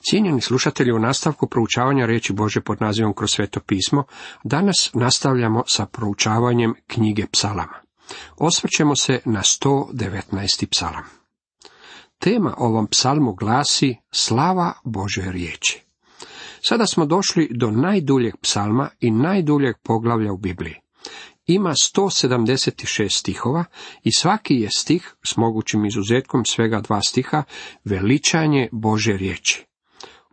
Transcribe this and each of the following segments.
Cijenjeni slušatelji, u nastavku proučavanja riječi Bože pod nazivom kroz sveto pismo, danas nastavljamo sa proučavanjem knjige psalama. Osvrćemo se na 119. psalam. Tema ovom psalmu glasi Slava Bože riječi. Sada smo došli do najduljeg psalma i najduljeg poglavlja u Bibliji. Ima 176 stihova i svaki je stih, s mogućim izuzetkom svega dva stiha, veličanje Bože riječi.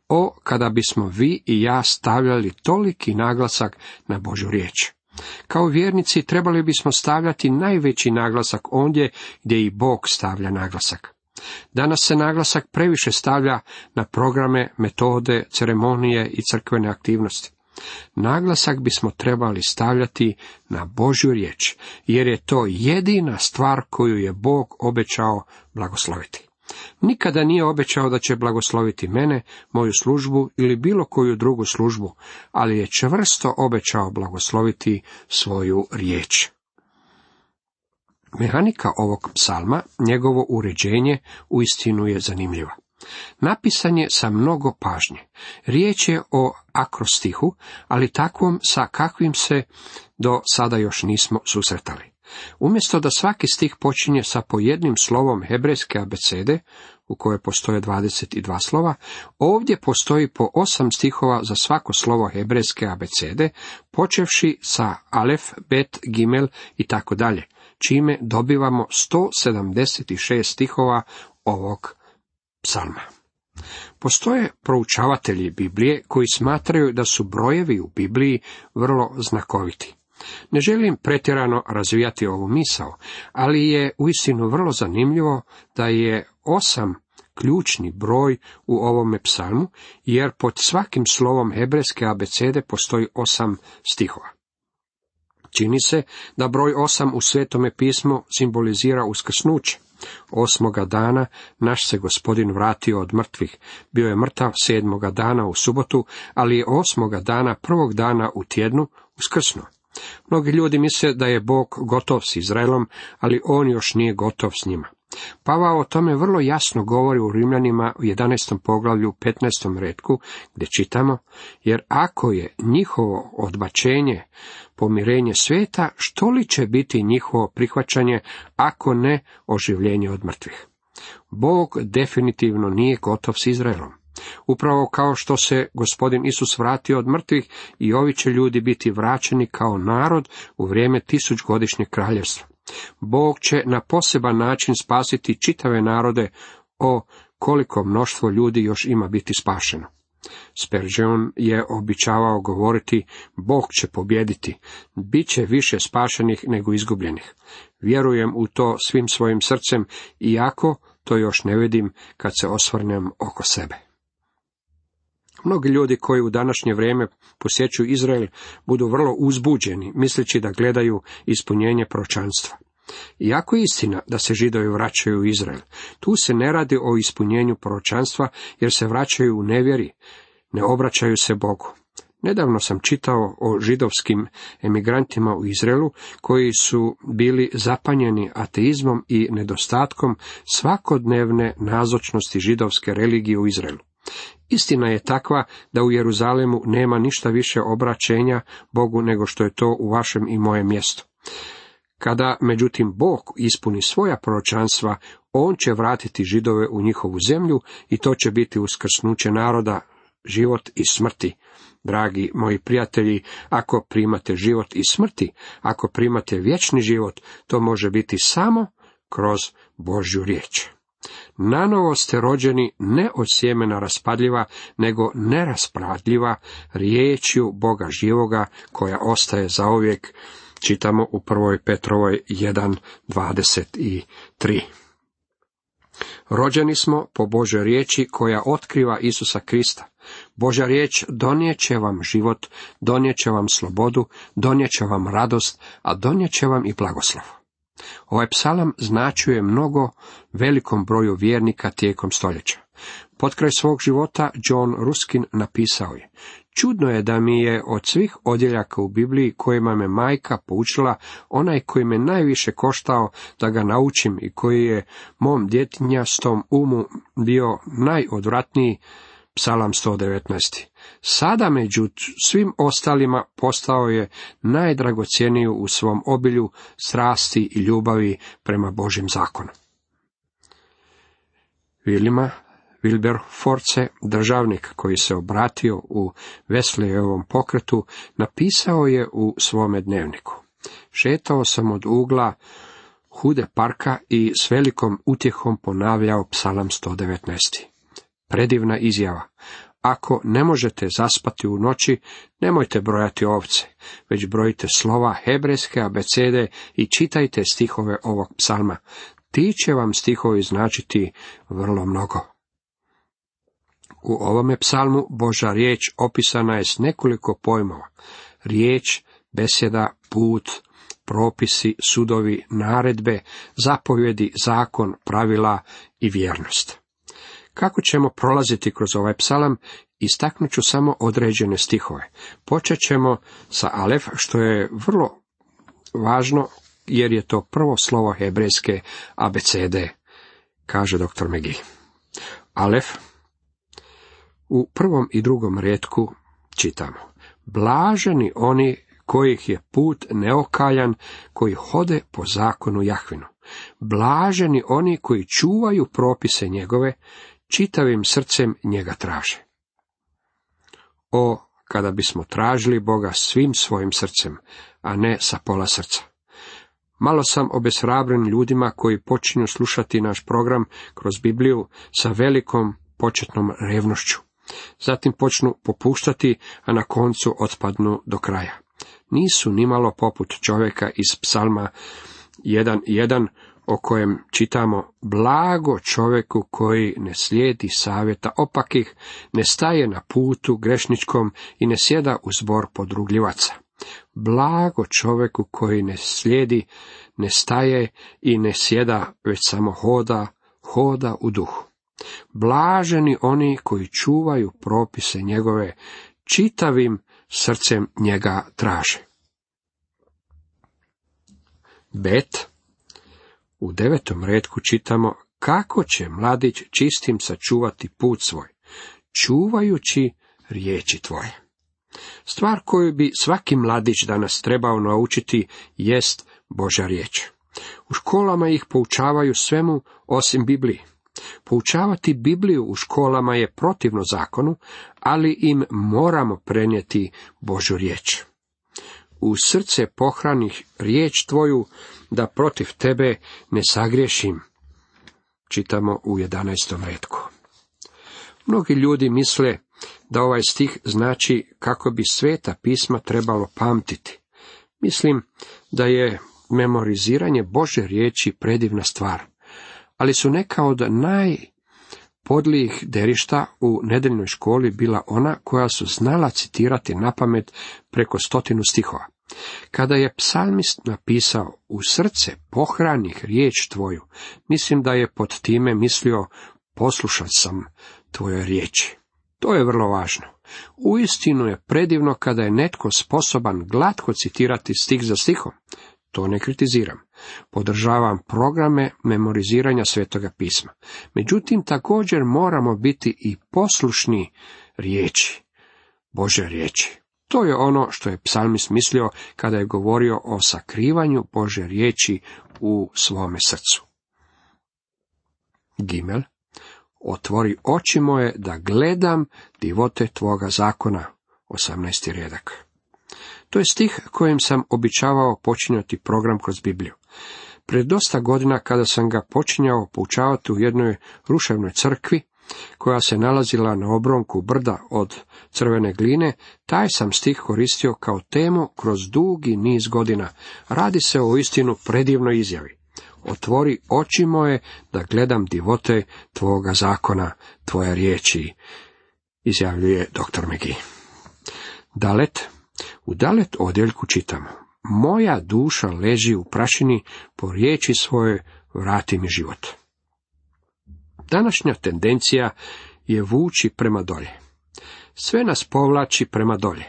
O, kada bismo vi i ja stavljali toliki naglasak na Božu riječ. Kao vjernici trebali bismo stavljati najveći naglasak ondje gdje i Bog stavlja naglasak. Danas se naglasak previše stavlja na programe, metode, ceremonije i crkvene aktivnosti. Naglasak bismo trebali stavljati na Božju riječ, jer je to jedina stvar koju je Bog obećao blagosloviti. Nikada nije obećao da će blagosloviti mene, moju službu ili bilo koju drugu službu, ali je čvrsto obećao blagosloviti svoju riječ. Mehanika ovog psalma, njegovo uređenje, uistinu je zanimljiva. Napisan je sa mnogo pažnje. Riječ je o akrostihu, ali takvom sa kakvim se do sada još nismo susretali. Umjesto da svaki stih počinje sa po jednim slovom hebrejske abecede, u kojoj postoje 22 slova, ovdje postoji po osam stihova za svako slovo hebrejske abecede, počevši sa alef, bet, gimel i tako dalje, čime dobivamo 176 stihova ovog psalma. Postoje proučavatelji Biblije koji smatraju da su brojevi u Bibliji vrlo znakoviti. Ne želim pretjerano razvijati ovu misao, ali je uistinu vrlo zanimljivo da je osam ključni broj u ovome psalmu, jer pod svakim slovom hebrejske abecede postoji osam stihova. Čini se da broj osam u svetome pismu simbolizira uskrsnuće. Osmoga dana naš se gospodin vratio od mrtvih. Bio je mrtav sedmoga dana u subotu, ali je osmoga dana prvog dana u tjednu uskrsnuo. Mnogi ljudi misle da je Bog gotov s Izraelom, ali on još nije gotov s njima. Pavao o tome vrlo jasno govori u Rimljanima u 11. poglavlju u 15. redku, gdje čitamo, jer ako je njihovo odbačenje pomirenje sveta, što li će biti njihovo prihvaćanje, ako ne oživljenje od mrtvih? Bog definitivno nije gotov s Izraelom. Upravo kao što se gospodin Isus vratio od mrtvih i ovi će ljudi biti vraćeni kao narod u vrijeme tisućgodišnjeg kraljevstva. Bog će na poseban način spasiti čitave narode o koliko mnoštvo ljudi još ima biti spašeno. Spurgeon je običavao govoriti, Bog će pobjediti, bit će više spašenih nego izgubljenih. Vjerujem u to svim svojim srcem, iako to još ne vidim kad se osvrnem oko sebe. Mnogi ljudi koji u današnje vrijeme posjećuju Izrael budu vrlo uzbuđeni, misleći da gledaju ispunjenje pročanstva. Iako je istina da se židovi vraćaju u Izrael, tu se ne radi o ispunjenju proročanstva jer se vraćaju u nevjeri, ne obraćaju se Bogu. Nedavno sam čitao o židovskim emigrantima u Izraelu koji su bili zapanjeni ateizmom i nedostatkom svakodnevne nazočnosti židovske religije u Izraelu. Istina je takva da u Jeruzalemu nema ništa više obraćenja Bogu nego što je to u vašem i mojem mjestu. Kada, međutim, Bog ispuni svoja proročanstva, On će vratiti židove u njihovu zemlju i to će biti uskrsnuće naroda, život i smrti. Dragi moji prijatelji, ako primate život i smrti, ako primate vječni život, to može biti samo kroz Božju riječ. Nanovo ste rođeni ne od sjemena raspadljiva, nego neraspadljiva riječju Boga živoga koja ostaje zauvijek čitamo u prvoj Petrovoj 1.23. Rođeni smo po Božoj riječi koja otkriva Isusa Krista. Božja riječ donijeće vam život, donijeće vam slobodu, donijeće vam radost, a donijeće vam i blagoslov. Ovaj psalam značuje mnogo velikom broju vjernika tijekom stoljeća. Pod kraj svog života John Ruskin napisao je, Čudno je da mi je od svih odjeljaka u Bibliji kojima me majka poučila onaj koji me najviše koštao da ga naučim i koji je mom djetinjastom umu bio najodvratniji, Psalam 119. Sada među svim ostalima postao je najdragocjeniju u svom obilju strasti i ljubavi prema Božim zakonu. Vilima Wilberforce, državnik koji se obratio u Veslejevom pokretu, napisao je u svome dnevniku. Šetao sam od ugla hude parka i s velikom utjehom ponavljao psalam 119. Predivna izjava. Ako ne možete zaspati u noći, nemojte brojati ovce, već brojite slova hebrejske abecede i čitajte stihove ovog psalma. Ti će vam stihovi značiti vrlo mnogo. U ovome psalmu Boža riječ opisana je s nekoliko pojmova. Riječ, besjeda, put, propisi, sudovi, naredbe, zapovjedi, zakon, pravila i vjernost. Kako ćemo prolaziti kroz ovaj psalam, istaknut ću samo određene stihove. Počet ćemo sa Alef, što je vrlo važno, jer je to prvo slovo hebrejske ABCD, kaže dr. Megi. Alef, u prvom i drugom redku čitamo. Blaženi oni kojih je put neokaljan, koji hode po zakonu Jahvinu. Blaženi oni koji čuvaju propise njegove, čitavim srcem njega traže. O, kada bismo tražili Boga svim svojim srcem, a ne sa pola srca. Malo sam obeshrabren ljudima koji počinju slušati naš program kroz Bibliju sa velikom početnom revnošću. Zatim počnu popuštati, a na koncu otpadnu do kraja. Nisu nimalo poput čovjeka iz psalma 1.1 o kojem čitamo blago čovjeku koji ne slijedi savjeta opakih, ne staje na putu grešničkom i ne sjeda u zbor podrugljivaca. Blago čovjeku koji ne slijedi, ne staje i ne sjeda, već samo hoda, hoda u duhu. Blaženi oni koji čuvaju propise njegove, čitavim srcem njega traže. Bet u devetom redku čitamo kako će mladić čistim sačuvati put svoj, čuvajući riječi tvoje. Stvar koju bi svaki mladić danas trebao naučiti jest Božja riječ. U školama ih poučavaju svemu osim Bibliji. Poučavati Bibliju u školama je protivno zakonu, ali im moramo prenijeti Božu riječ. U srce pohranih riječ tvoju, da protiv tebe ne sagriješim. Čitamo u 11. redku. Mnogi ljudi misle da ovaj stih znači kako bi sveta pisma trebalo pamtiti. Mislim da je memoriziranje Bože riječi predivna stvar ali su neka od najpodlijih derišta u nedeljnoj školi bila ona koja su znala citirati na pamet preko stotinu stihova. Kada je psalmist napisao u srce pohranih riječ tvoju, mislim da je pod time mislio poslušat sam tvoje riječi. To je vrlo važno. Uistinu je predivno kada je netko sposoban glatko citirati stih za stihom. To ne kritiziram. Podržavam programe memoriziranja svetoga pisma. Međutim, također moramo biti i poslušni riječi, Bože riječi. To je ono što je psalmist mislio kada je govorio o sakrivanju Bože riječi u svome srcu. Gimel, otvori oči moje da gledam divote tvoga zakona. 18. redak. To je stih kojim sam običavao počinjati program kroz Bibliju. Pred dosta godina kada sam ga počinjao poučavati u jednoj ruševnoj crkvi, koja se nalazila na obronku brda od crvene gline, taj sam stih koristio kao temu kroz dugi niz godina. Radi se o istinu predivnoj izjavi. Otvori oči moje da gledam divote tvoga zakona, tvoje riječi, izjavljuje dr. Megi. Dalet u dalet odjeljku čitamo. Moja duša leži u prašini, po riječi svoje vrati mi život. Današnja tendencija je vući prema dolje. Sve nas povlači prema dolje.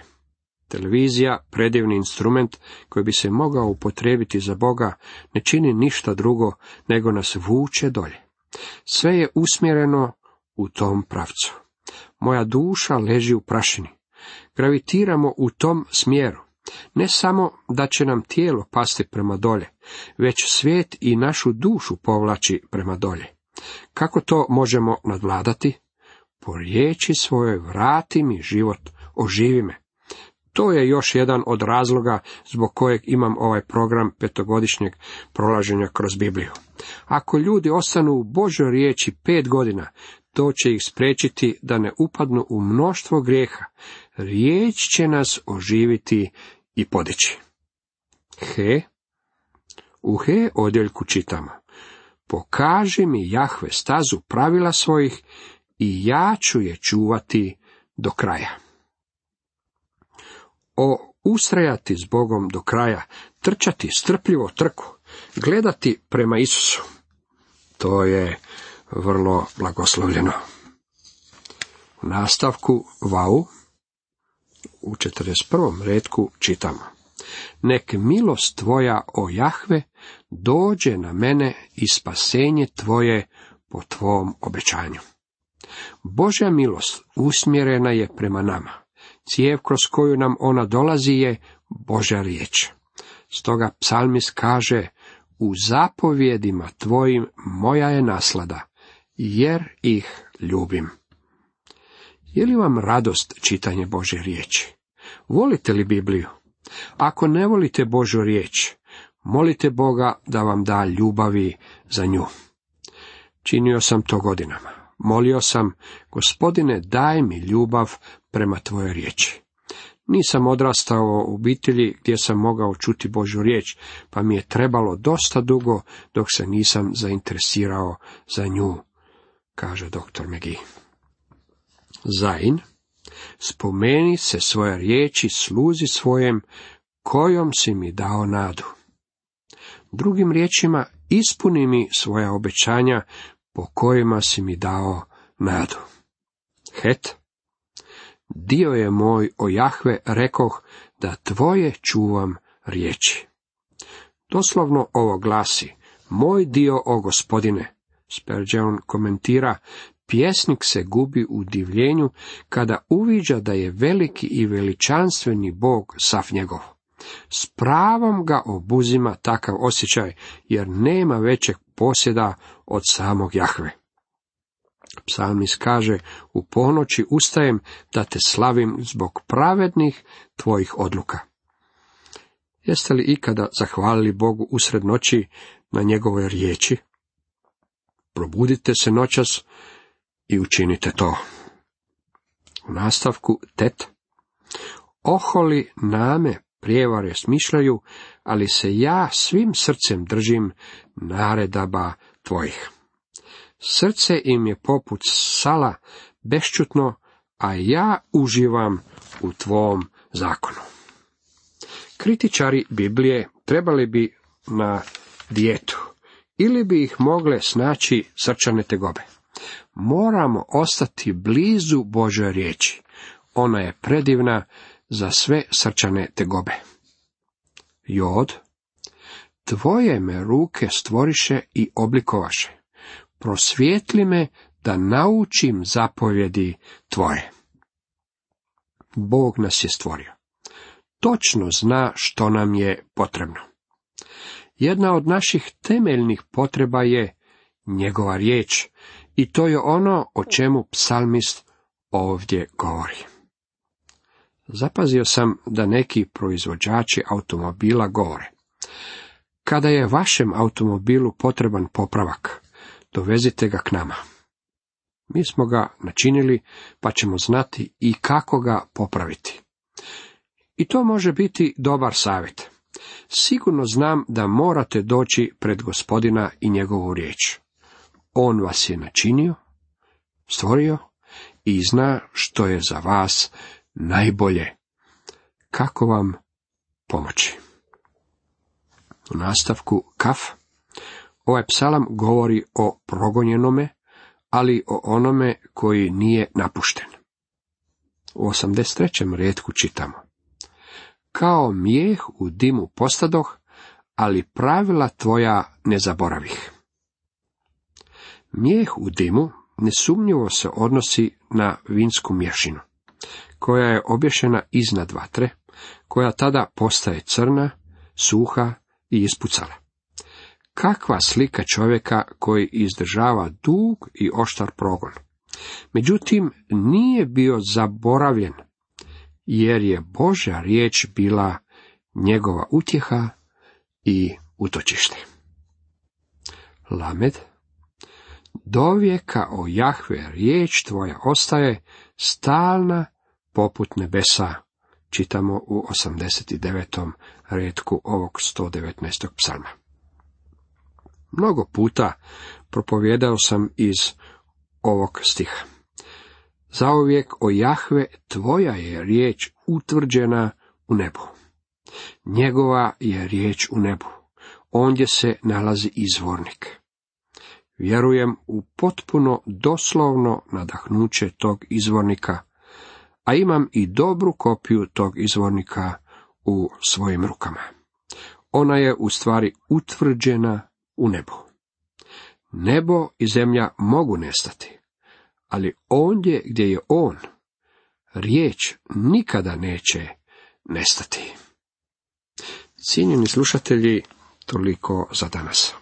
Televizija, predivni instrument koji bi se mogao upotrijebiti za Boga, ne čini ništa drugo nego nas vuče dolje. Sve je usmjereno u tom pravcu. Moja duša leži u prašini. Gravitiramo u tom smjeru. Ne samo da će nam tijelo pasti prema dolje, već svijet i našu dušu povlači prema dolje. Kako to možemo nadvladati? Po riječi svojoj vrati mi život, oživi me. To je još jedan od razloga zbog kojeg imam ovaj program petogodišnjeg prolaženja kroz Bibliju. Ako ljudi ostanu u Božoj riječi pet godina, to će ih spriječiti da ne upadnu u mnoštvo grijeha. Riječ će nas oživiti i podići. He, u He odjeljku čitamo. Pokaži mi Jahve stazu pravila svojih i ja ću je čuvati do kraja. O ustrajati s Bogom do kraja, trčati strpljivo trku, gledati prema Isusu. To je vrlo blagoslovljeno. U nastavku Vau u 41. redku čitamo. Nek milost tvoja o Jahve dođe na mene i spasenje tvoje po tvom obećanju. Božja milost usmjerena je prema nama. Cijev kroz koju nam ona dolazi je Božja riječ. Stoga psalmist kaže, u zapovjedima tvojim moja je naslada, jer ih ljubim. Je li vam radost čitanje Bože riječi? Volite li Bibliju? Ako ne volite Božu riječ, molite Boga da vam da ljubavi za nju. Činio sam to godinama. Molio sam, gospodine, daj mi ljubav prema tvojoj riječi. Nisam odrastao u obitelji gdje sam mogao čuti Božju riječ, pa mi je trebalo dosta dugo dok se nisam zainteresirao za nju, kaže doktor Megi. Zain, spomeni se svoje riječi sluzi svojem, kojom si mi dao nadu. Drugim riječima, ispuni mi svoja obećanja po kojima si mi dao nadu. Het, dio je moj o Jahve, rekoh da tvoje čuvam riječi. Doslovno ovo glasi, moj dio o gospodine. Spurgeon komentira, pjesnik se gubi u divljenju kada uviđa da je veliki i veličanstveni Bog sav njegov. S pravom ga obuzima takav osjećaj, jer nema većeg posjeda od samog Jahve. Psalmis kaže, u ponoći ustajem da te slavim zbog pravednih tvojih odluka. Jeste li ikada zahvalili Bogu usred noći na njegove riječi? Probudite se noćas i učinite to. U nastavku tet. Oholi name prijevare smišljaju, ali se ja svim srcem držim naredaba tvojih. Srce im je poput sala bešćutno, a ja uživam u tvom zakonu. Kritičari Biblije trebali bi na dijetu, ili bi ih mogle snaći srčane tegobe. Moramo ostati blizu Božoj riječi. Ona je predivna za sve srčane tegobe. Jod, tvoje me ruke stvoriše i oblikovaše prosvijetli me da naučim zapovjedi tvoje. Bog nas je stvorio. Točno zna što nam je potrebno. Jedna od naših temeljnih potreba je njegova riječ i to je ono o čemu psalmist ovdje govori. Zapazio sam da neki proizvođači automobila govore. Kada je vašem automobilu potreban popravak, dovezite ga k nama. Mi smo ga načinili, pa ćemo znati i kako ga popraviti. I to može biti dobar savjet. Sigurno znam da morate doći pred gospodina i njegovu riječ. On vas je načinio, stvorio i zna što je za vas najbolje. Kako vam pomoći? U nastavku kaf Ovaj psalam govori o progonjenome, ali o onome koji nije napušten. U 83. redku čitamo. Kao mijeh u dimu postadoh, ali pravila tvoja ne zaboravih. Mijeh u dimu nesumnjivo se odnosi na vinsku mješinu, koja je obješena iznad vatre, koja tada postaje crna, suha i ispucala. Kakva slika čovjeka koji izdržava dug i oštar progon. Međutim, nije bio zaboravljen, jer je Božja riječ bila njegova utjeha i utočište. Lamed Dovijeka o Jahve riječ tvoja ostaje stalna poput nebesa, čitamo u 89. redku ovog 119. psalma. Mnogo puta propovjedao sam iz ovog stiha. Zauvijek o Jahve tvoja je riječ utvrđena u nebu. Njegova je riječ u nebu. Ondje se nalazi izvornik. Vjerujem u potpuno doslovno nadahnuće tog izvornika, a imam i dobru kopiju tog izvornika u svojim rukama. Ona je u stvari utvrđena u nebu. Nebo i zemlja mogu nestati, ali ondje gdje je on, riječ nikada neće nestati. Cijenjeni slušatelji, toliko za danas.